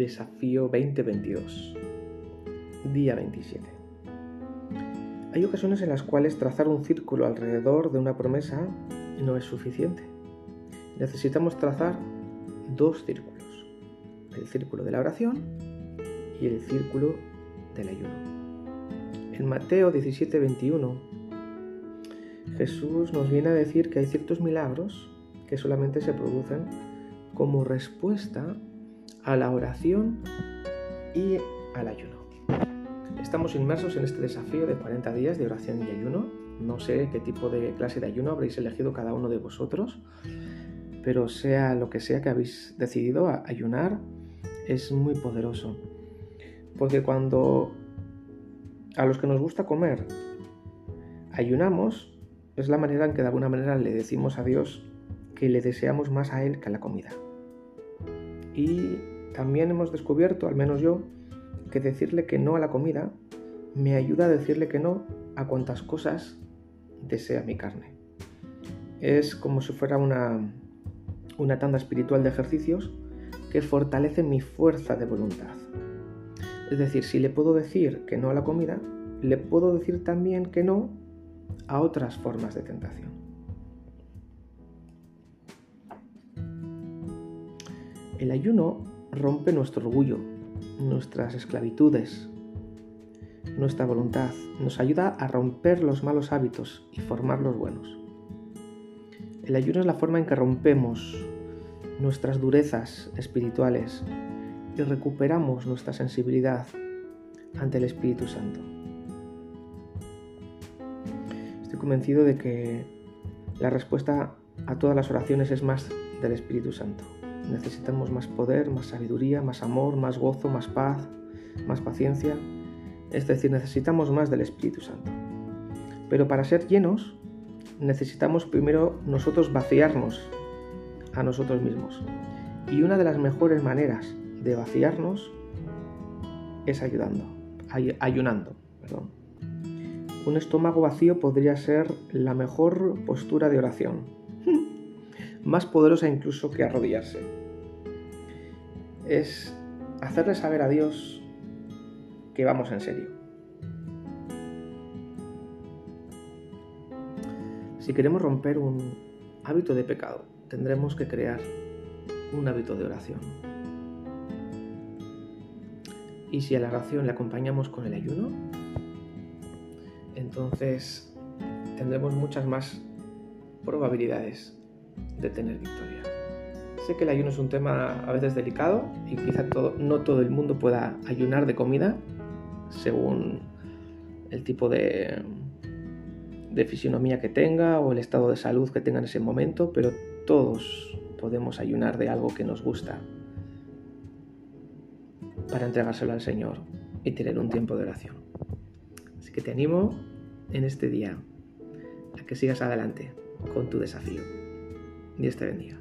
Desafío 2022, día 27. Hay ocasiones en las cuales trazar un círculo alrededor de una promesa no es suficiente. Necesitamos trazar dos círculos, el círculo de la oración y el círculo del ayuno. En Mateo 17, 21, Jesús nos viene a decir que hay ciertos milagros que solamente se producen como respuesta a la oración y al ayuno. Estamos inmersos en este desafío de 40 días de oración y ayuno. No sé qué tipo de clase de ayuno habréis elegido cada uno de vosotros, pero sea lo que sea que habéis decidido ayunar, es muy poderoso. Porque cuando a los que nos gusta comer ayunamos, es la manera en que de alguna manera le decimos a Dios que le deseamos más a Él que a la comida. Y también hemos descubierto, al menos yo, que decirle que no a la comida me ayuda a decirle que no a cuantas cosas desea mi carne. Es como si fuera una, una tanda espiritual de ejercicios que fortalece mi fuerza de voluntad. Es decir, si le puedo decir que no a la comida, le puedo decir también que no a otras formas de tentación. El ayuno rompe nuestro orgullo, nuestras esclavitudes, nuestra voluntad, nos ayuda a romper los malos hábitos y formar los buenos. El ayuno es la forma en que rompemos nuestras durezas espirituales y recuperamos nuestra sensibilidad ante el Espíritu Santo. Estoy convencido de que la respuesta a todas las oraciones es más del Espíritu Santo. Necesitamos más poder, más sabiduría, más amor, más gozo, más paz, más paciencia. Es decir, necesitamos más del Espíritu Santo. Pero para ser llenos, necesitamos primero nosotros vaciarnos a nosotros mismos. Y una de las mejores maneras de vaciarnos es ayudando, ayunando. Un estómago vacío podría ser la mejor postura de oración, más poderosa incluso que arrodillarse es hacerle saber a Dios que vamos en serio. Si queremos romper un hábito de pecado, tendremos que crear un hábito de oración. Y si a la oración le acompañamos con el ayuno, entonces tendremos muchas más probabilidades de tener victoria. Sé que el ayuno es un tema a veces delicado y quizá no todo el mundo pueda ayunar de comida según el tipo de, de fisionomía que tenga o el estado de salud que tenga en ese momento, pero todos podemos ayunar de algo que nos gusta para entregárselo al Señor y tener un tiempo de oración. Así que te animo en este día a que sigas adelante con tu desafío. Dios te bendiga.